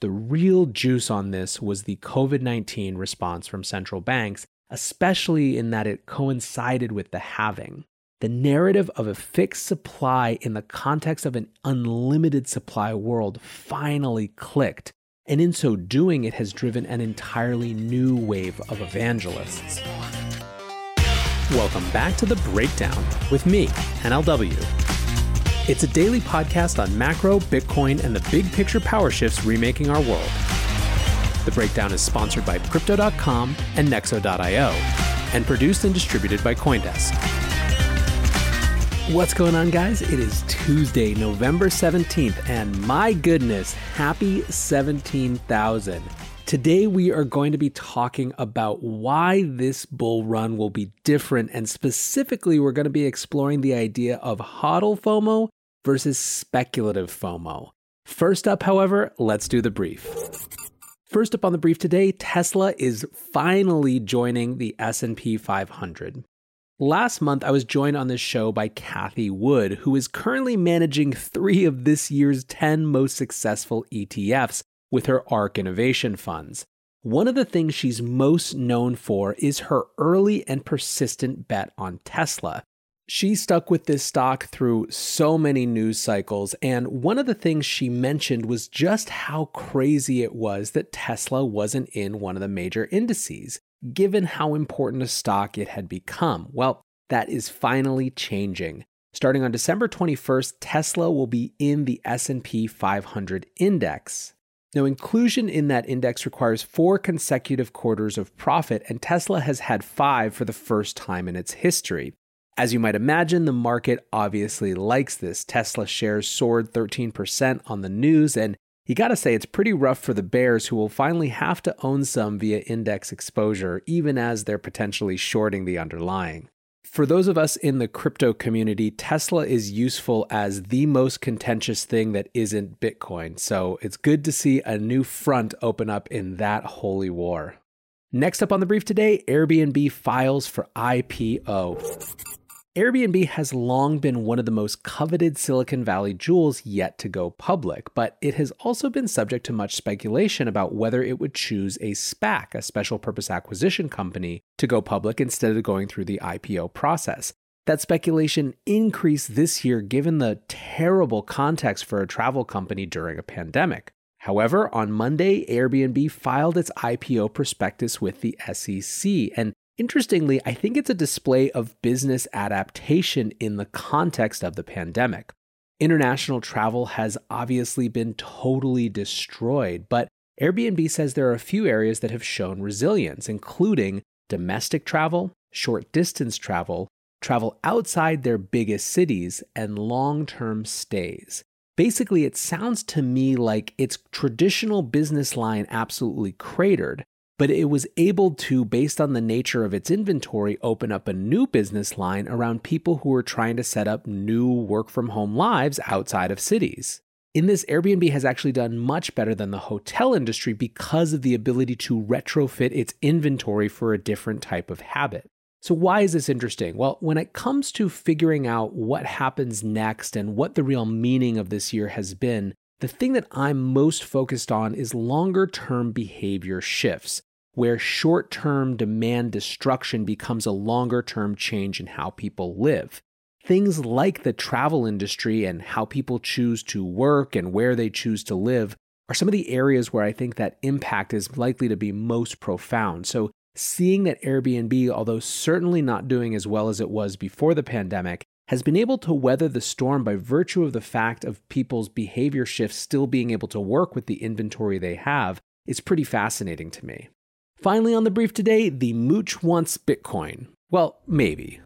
The real juice on this was the COVID 19 response from central banks, especially in that it coincided with the halving. The narrative of a fixed supply in the context of an unlimited supply world finally clicked, and in so doing, it has driven an entirely new wave of evangelists. Welcome back to The Breakdown with me, NLW. It's a daily podcast on macro, Bitcoin, and the big picture power shifts remaking our world. The Breakdown is sponsored by Crypto.com and Nexo.io and produced and distributed by Coindesk. What's going on, guys? It is Tuesday, November 17th, and my goodness, happy 17,000. Today, we are going to be talking about why this bull run will be different. And specifically, we're going to be exploring the idea of hodl FOMO versus speculative FOMO. First up, however, let's do the brief. First up on the brief today, Tesla is finally joining the S&P 500. Last month, I was joined on this show by Cathie Wood, who is currently managing three of this year's 10 most successful ETFs, with her ARK Innovation funds. One of the things she's most known for is her early and persistent bet on Tesla. She stuck with this stock through so many news cycles, and one of the things she mentioned was just how crazy it was that Tesla wasn't in one of the major indices, given how important a stock it had become. Well, that is finally changing. Starting on December 21st, Tesla will be in the S&P 500 index. Now, inclusion in that index requires four consecutive quarters of profit, and Tesla has had five for the first time in its history. As you might imagine, the market obviously likes this. Tesla shares soared 13% on the news, and you gotta say, it's pretty rough for the bears who will finally have to own some via index exposure, even as they're potentially shorting the underlying. For those of us in the crypto community, Tesla is useful as the most contentious thing that isn't Bitcoin. So it's good to see a new front open up in that holy war. Next up on the brief today Airbnb files for IPO. Airbnb has long been one of the most coveted Silicon Valley jewels yet to go public, but it has also been subject to much speculation about whether it would choose a SPAC, a special purpose acquisition company, to go public instead of going through the IPO process. That speculation increased this year given the terrible context for a travel company during a pandemic. However, on Monday, Airbnb filed its IPO prospectus with the SEC, and Interestingly, I think it's a display of business adaptation in the context of the pandemic. International travel has obviously been totally destroyed, but Airbnb says there are a few areas that have shown resilience, including domestic travel, short distance travel, travel outside their biggest cities, and long term stays. Basically, it sounds to me like its traditional business line absolutely cratered, but it was able to, based on the nature of its inventory, open up a new business line around people who were trying to set up new work from home lives outside of cities. In this, Airbnb has actually done much better than the hotel industry because of the ability to retrofit its inventory for a different type of habit. So, why is this interesting? Well, when it comes to figuring out what happens next and what the real meaning of this year has been, the thing that I'm most focused on is longer term behavior shifts where short term demand destruction becomes a longer term change in how people live. Things like the travel industry and how people choose to work and where they choose to live are some of the areas where I think that impact is likely to be most profound. So, seeing that Airbnb, although certainly not doing as well as it was before the pandemic, has been able to weather the storm by virtue of the fact of people's behavior shifts still being able to work with the inventory they have is pretty fascinating to me. Finally, on the brief today, the mooch wants Bitcoin. Well, maybe.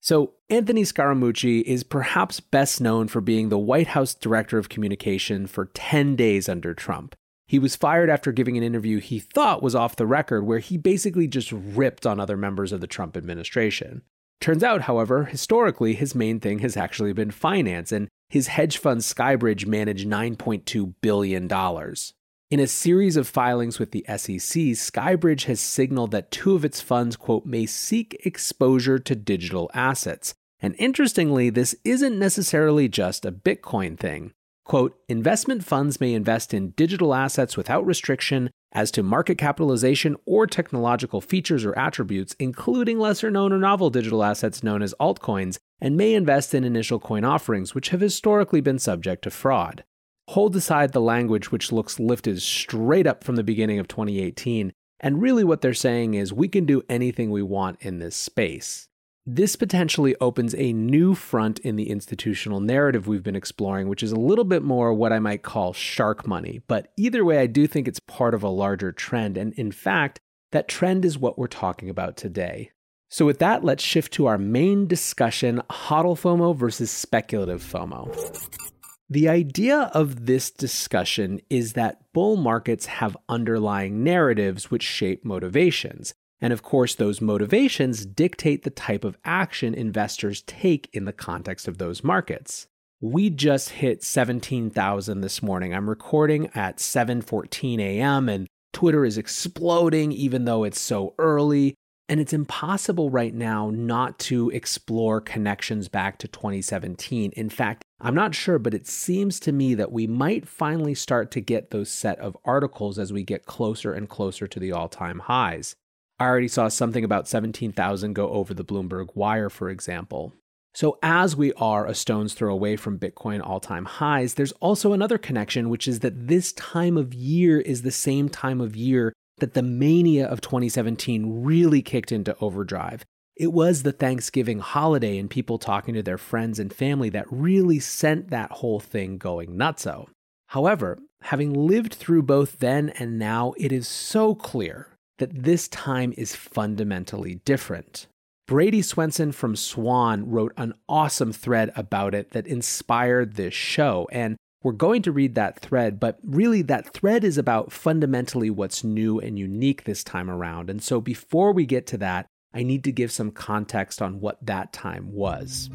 So, Anthony Scaramucci is perhaps best known for being the White House Director of Communication for 10 days under Trump. He was fired after giving an interview he thought was off the record, where he basically just ripped on other members of the Trump administration. Turns out, however, historically, his main thing has actually been finance, and his hedge fund Skybridge managed $9.2 billion. In a series of filings with the SEC, Skybridge has signaled that two of its funds, quote, may seek exposure to digital assets. And interestingly, this isn't necessarily just a Bitcoin thing. Quote, investment funds may invest in digital assets without restriction as to market capitalization or technological features or attributes, including lesser known or novel digital assets known as altcoins, and may invest in initial coin offerings, which have historically been subject to fraud hold aside the language which looks lifted straight up from the beginning of 2018. And really, what they're saying is we can do anything we want in this space. This potentially opens a new front in the institutional narrative we've been exploring, which is a little bit more what I might call shark money. But either way, I do think it's part of a larger trend. And in fact, that trend is what we're talking about today. So, with that, let's shift to our main discussion hodl FOMO versus speculative FOMO. The idea of this discussion is that bull markets have underlying narratives which shape motivations. And of course, those motivations dictate the type of action investors take in the context of those markets. We just hit 17,000 this morning. I'm recording at 7:14 a.m. and Twitter is exploding even though it's so early. And it's impossible right now not to explore connections back to 2017. In fact, I'm not sure, but it seems to me that we might finally start to get those set of articles as we get closer and closer to the all time highs. I already saw something about 17,000 go over the Bloomberg wire, for example. So, as we are a stone's throw away from Bitcoin all time highs, there's also another connection, which is that this time of year is the same time of year that the mania of 2017 really kicked into overdrive. It was the Thanksgiving holiday and people talking to their friends and family that really sent that whole thing going nutso. However, having lived through both then and now, it is so clear that this time is fundamentally different. Brady Swenson from Swan wrote an awesome thread about it that inspired this show, and we're going to read that thread, but really that thread is about fundamentally what's new and unique this time around. And so before we get to that, I need to give some context on what that time was.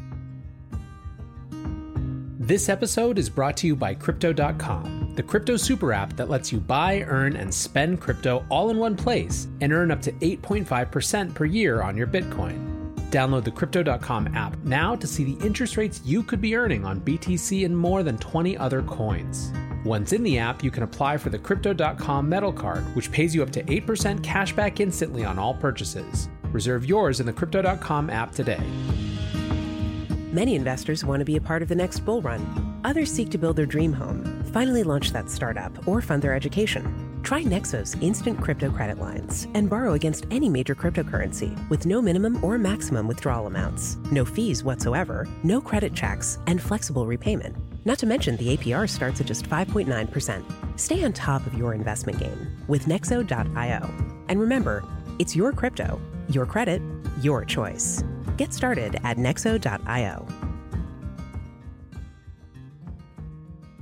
This episode is brought to you by Crypto.com, the crypto super app that lets you buy, earn, and spend crypto all in one place and earn up to 8.5% per year on your Bitcoin. Download the Crypto.com app now to see the interest rates you could be earning on BTC and more than 20 other coins. Once in the app, you can apply for the Crypto.com Metal Card, which pays you up to 8% cash back instantly on all purchases. Reserve yours in the Crypto.com app today. Many investors want to be a part of the next bull run. Others seek to build their dream home, finally launch that startup, or fund their education. Try Nexo's instant crypto credit lines and borrow against any major cryptocurrency with no minimum or maximum withdrawal amounts, no fees whatsoever, no credit checks, and flexible repayment. Not to mention the APR starts at just 5.9%. Stay on top of your investment game with Nexo.io. And remember, it's your crypto, your credit, your choice. Get started at Nexo.io.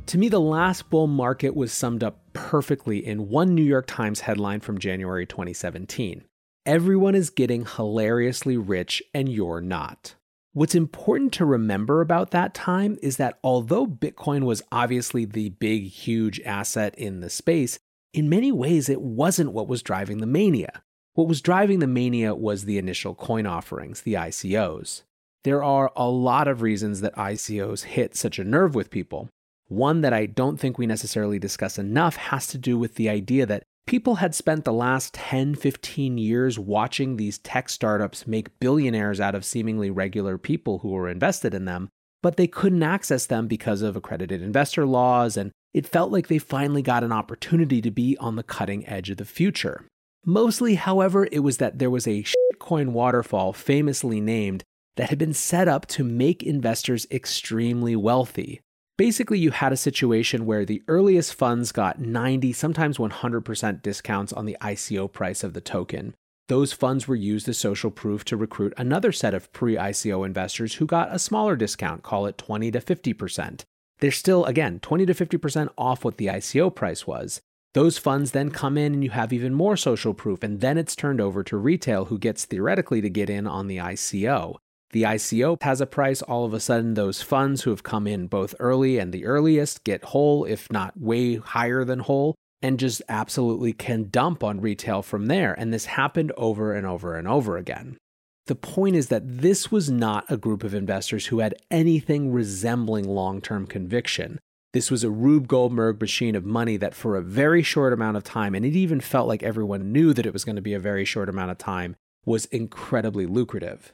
To me, the last bull market was summed up perfectly in one New York Times headline from January 2017 Everyone is getting hilariously rich, and you're not. What's important to remember about that time is that although Bitcoin was obviously the big, huge asset in the space, in many ways it wasn't what was driving the mania. What was driving the mania was the initial coin offerings, the ICOs. There are a lot of reasons that ICOs hit such a nerve with people, one that I don't think we necessarily discuss enough has to do with the idea that people had spent the last 10, 15 years watching these tech startups make billionaires out of seemingly regular people who were invested in them, but they couldn't access them because of accredited investor laws and it felt like they finally got an opportunity to be on the cutting edge of the future. Mostly, however, it was that there was a shitcoin waterfall famously named that had been set up to make investors extremely wealthy. Basically, you had a situation where the earliest funds got 90, sometimes 100% discounts on the ICO price of the token. Those funds were used as social proof to recruit another set of pre ICO investors who got a smaller discount, call it 20 to 50%. They're still, again, 20 to 50% off what the ICO price was. Those funds then come in and you have even more social proof, and then it's turned over to retail who gets theoretically to get in on the ICO. The ICO has a price, all of a sudden, those funds who have come in both early and the earliest get whole, if not way higher than whole and just absolutely can dump on retail from there. And this happened over and over and over again. The point is that this was not a group of investors who had anything resembling long term conviction. This was a Rube Goldberg machine of money that, for a very short amount of time, and it even felt like everyone knew that it was going to be a very short amount of time, was incredibly lucrative.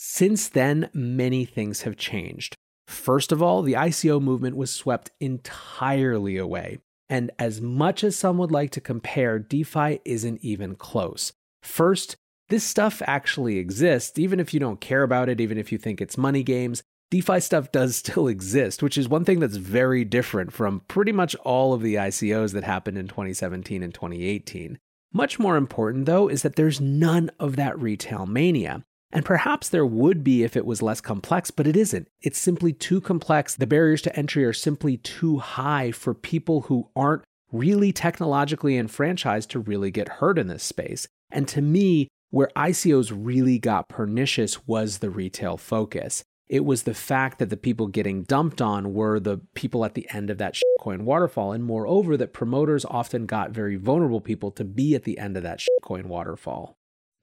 Since then, many things have changed. First of all, the ICO movement was swept entirely away. And as much as some would like to compare, DeFi isn't even close. First, this stuff actually exists, even if you don't care about it, even if you think it's money games. DeFi stuff does still exist, which is one thing that's very different from pretty much all of the ICOs that happened in 2017 and 2018. Much more important, though, is that there's none of that retail mania. And perhaps there would be if it was less complex, but it isn't. It's simply too complex. The barriers to entry are simply too high for people who aren't really technologically enfranchised to really get hurt in this space. And to me, where ICOs really got pernicious was the retail focus. It was the fact that the people getting dumped on were the people at the end of that shitcoin waterfall. And moreover, that promoters often got very vulnerable people to be at the end of that shitcoin waterfall.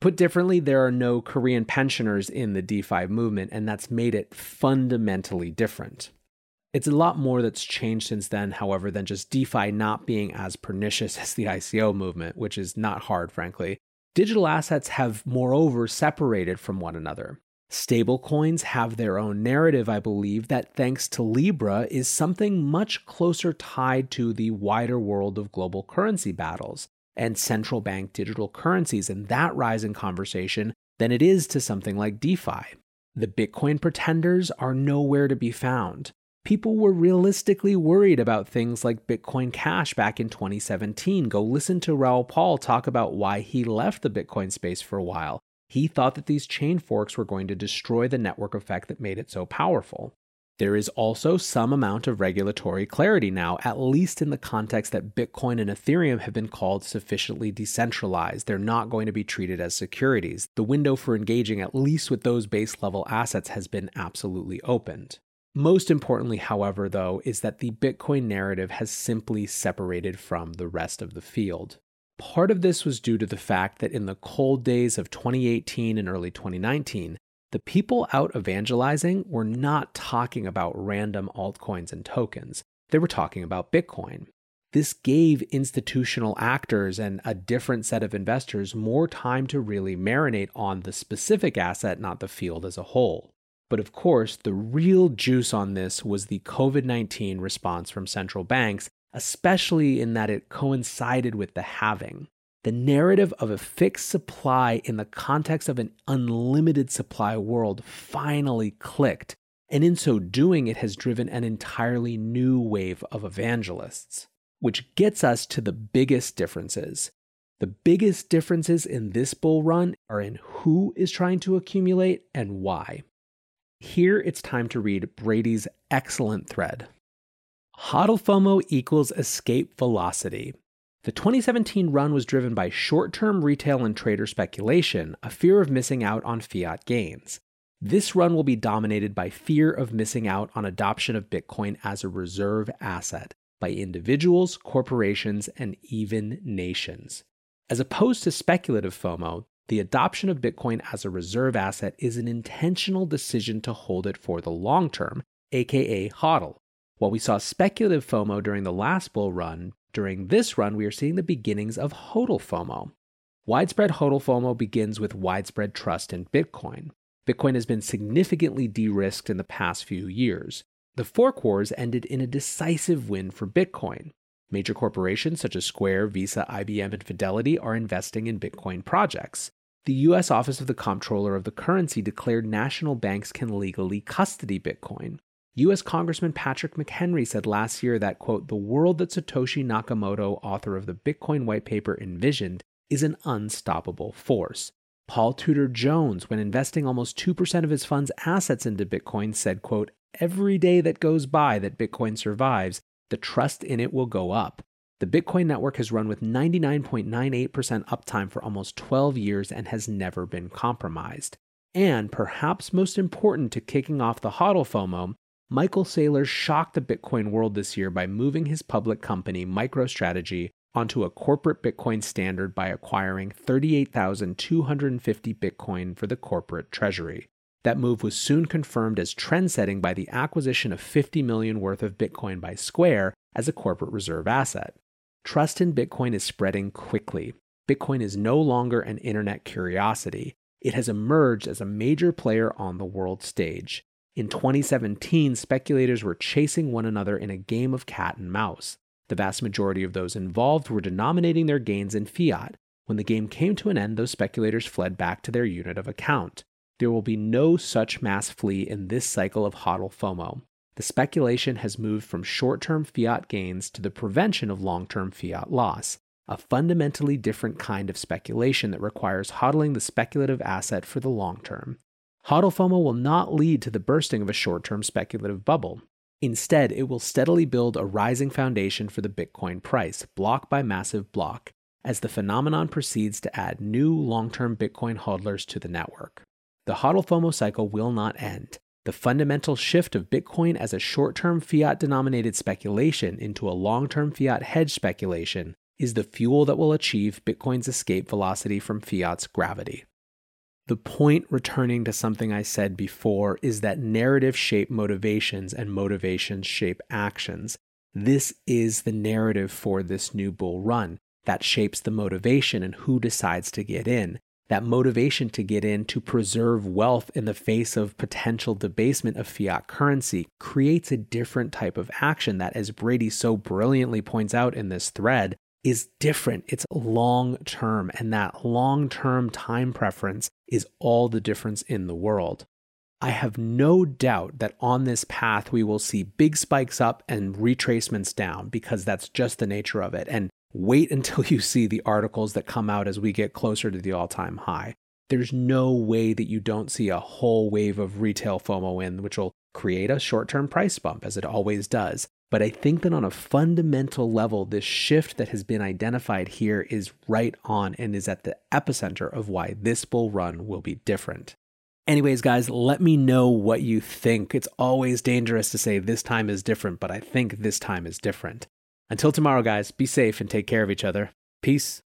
Put differently, there are no Korean pensioners in the DeFi movement, and that's made it fundamentally different. It's a lot more that's changed since then, however, than just DeFi not being as pernicious as the ICO movement, which is not hard, frankly. Digital assets have, moreover, separated from one another. Stablecoins have their own narrative, I believe, that thanks to Libra is something much closer tied to the wider world of global currency battles and central bank digital currencies and that rise in conversation than it is to something like DeFi. The Bitcoin pretenders are nowhere to be found. People were realistically worried about things like Bitcoin Cash back in 2017. Go listen to Raoul Pal talk about why he left the Bitcoin space for a while. He thought that these chain forks were going to destroy the network effect that made it so powerful. There is also some amount of regulatory clarity now, at least in the context that Bitcoin and Ethereum have been called sufficiently decentralized. They're not going to be treated as securities. The window for engaging, at least with those base level assets, has been absolutely opened. Most importantly, however, though, is that the Bitcoin narrative has simply separated from the rest of the field. Part of this was due to the fact that in the cold days of 2018 and early 2019, the people out evangelizing were not talking about random altcoins and tokens. They were talking about Bitcoin. This gave institutional actors and a different set of investors more time to really marinate on the specific asset, not the field as a whole. But of course, the real juice on this was the COVID 19 response from central banks, especially in that it coincided with the halving the narrative of a fixed supply in the context of an unlimited supply world finally clicked. And in so doing, it has driven an entirely new wave of evangelists, which gets us to the biggest differences. The biggest differences in this bull run are in who is trying to accumulate and why. Here it's time to read Brady's excellent thread. HODL FOMO equals escape velocity. The 2017 run was driven by short term retail and trader speculation, a fear of missing out on fiat gains. This run will be dominated by fear of missing out on adoption of Bitcoin as a reserve asset by individuals, corporations, and even nations. As opposed to speculative FOMO, the adoption of Bitcoin as a reserve asset is an intentional decision to hold it for the long term, aka HODL. While we saw speculative FOMO during the last bull run, during this run, we are seeing the beginnings of HODL FOMO. Widespread HODL FOMO begins with widespread trust in Bitcoin. Bitcoin has been significantly de risked in the past few years. The fork wars ended in a decisive win for Bitcoin. Major corporations such as Square, Visa, IBM, and Fidelity are investing in Bitcoin projects. The U.S. Office of the Comptroller of the Currency declared national banks can legally custody Bitcoin. U.S. Congressman Patrick McHenry said last year that, quote, the world that Satoshi Nakamoto, author of the Bitcoin white paper, envisioned is an unstoppable force. Paul Tudor Jones, when investing almost 2% of his fund's assets into Bitcoin, said, quote, every day that goes by that Bitcoin survives the trust in it will go up. The Bitcoin network has run with 99.98% uptime for almost 12 years and has never been compromised. And perhaps most important to kicking off the HODL FOMO, Michael Saylor shocked the Bitcoin world this year by moving his public company, MicroStrategy, onto a corporate Bitcoin standard by acquiring 38,250 Bitcoin for the corporate treasury. That move was soon confirmed as trend setting by the acquisition of 50 million worth of Bitcoin by Square as a corporate reserve asset. Trust in Bitcoin is spreading quickly. Bitcoin is no longer an internet curiosity. It has emerged as a major player on the world stage. In 2017, speculators were chasing one another in a game of cat and mouse. The vast majority of those involved were denominating their gains in fiat. When the game came to an end, those speculators fled back to their unit of account. There will be no such mass flee in this cycle of HODL FOMO. The speculation has moved from short term fiat gains to the prevention of long term fiat loss, a fundamentally different kind of speculation that requires hodling the speculative asset for the long term. HODL FOMO will not lead to the bursting of a short term speculative bubble. Instead, it will steadily build a rising foundation for the Bitcoin price, block by massive block, as the phenomenon proceeds to add new long term Bitcoin hodlers to the network. The HODL FOMO cycle will not end. The fundamental shift of Bitcoin as a short term fiat denominated speculation into a long term fiat hedge speculation is the fuel that will achieve Bitcoin's escape velocity from fiat's gravity. The point, returning to something I said before, is that narrative shape motivations and motivations shape actions. This is the narrative for this new bull run that shapes the motivation and who decides to get in that motivation to get in to preserve wealth in the face of potential debasement of fiat currency creates a different type of action that, as Brady so brilliantly points out in this thread, is different. It's long term, and that long term time preference is all the difference in the world. I have no doubt that on this path we will see big spikes up and retracements down because that's just the nature of it. And Wait until you see the articles that come out as we get closer to the all time high. There's no way that you don't see a whole wave of retail FOMO in, which will create a short term price bump, as it always does. But I think that on a fundamental level, this shift that has been identified here is right on and is at the epicenter of why this bull run will be different. Anyways, guys, let me know what you think. It's always dangerous to say this time is different, but I think this time is different. Until tomorrow, guys, be safe and take care of each other. Peace.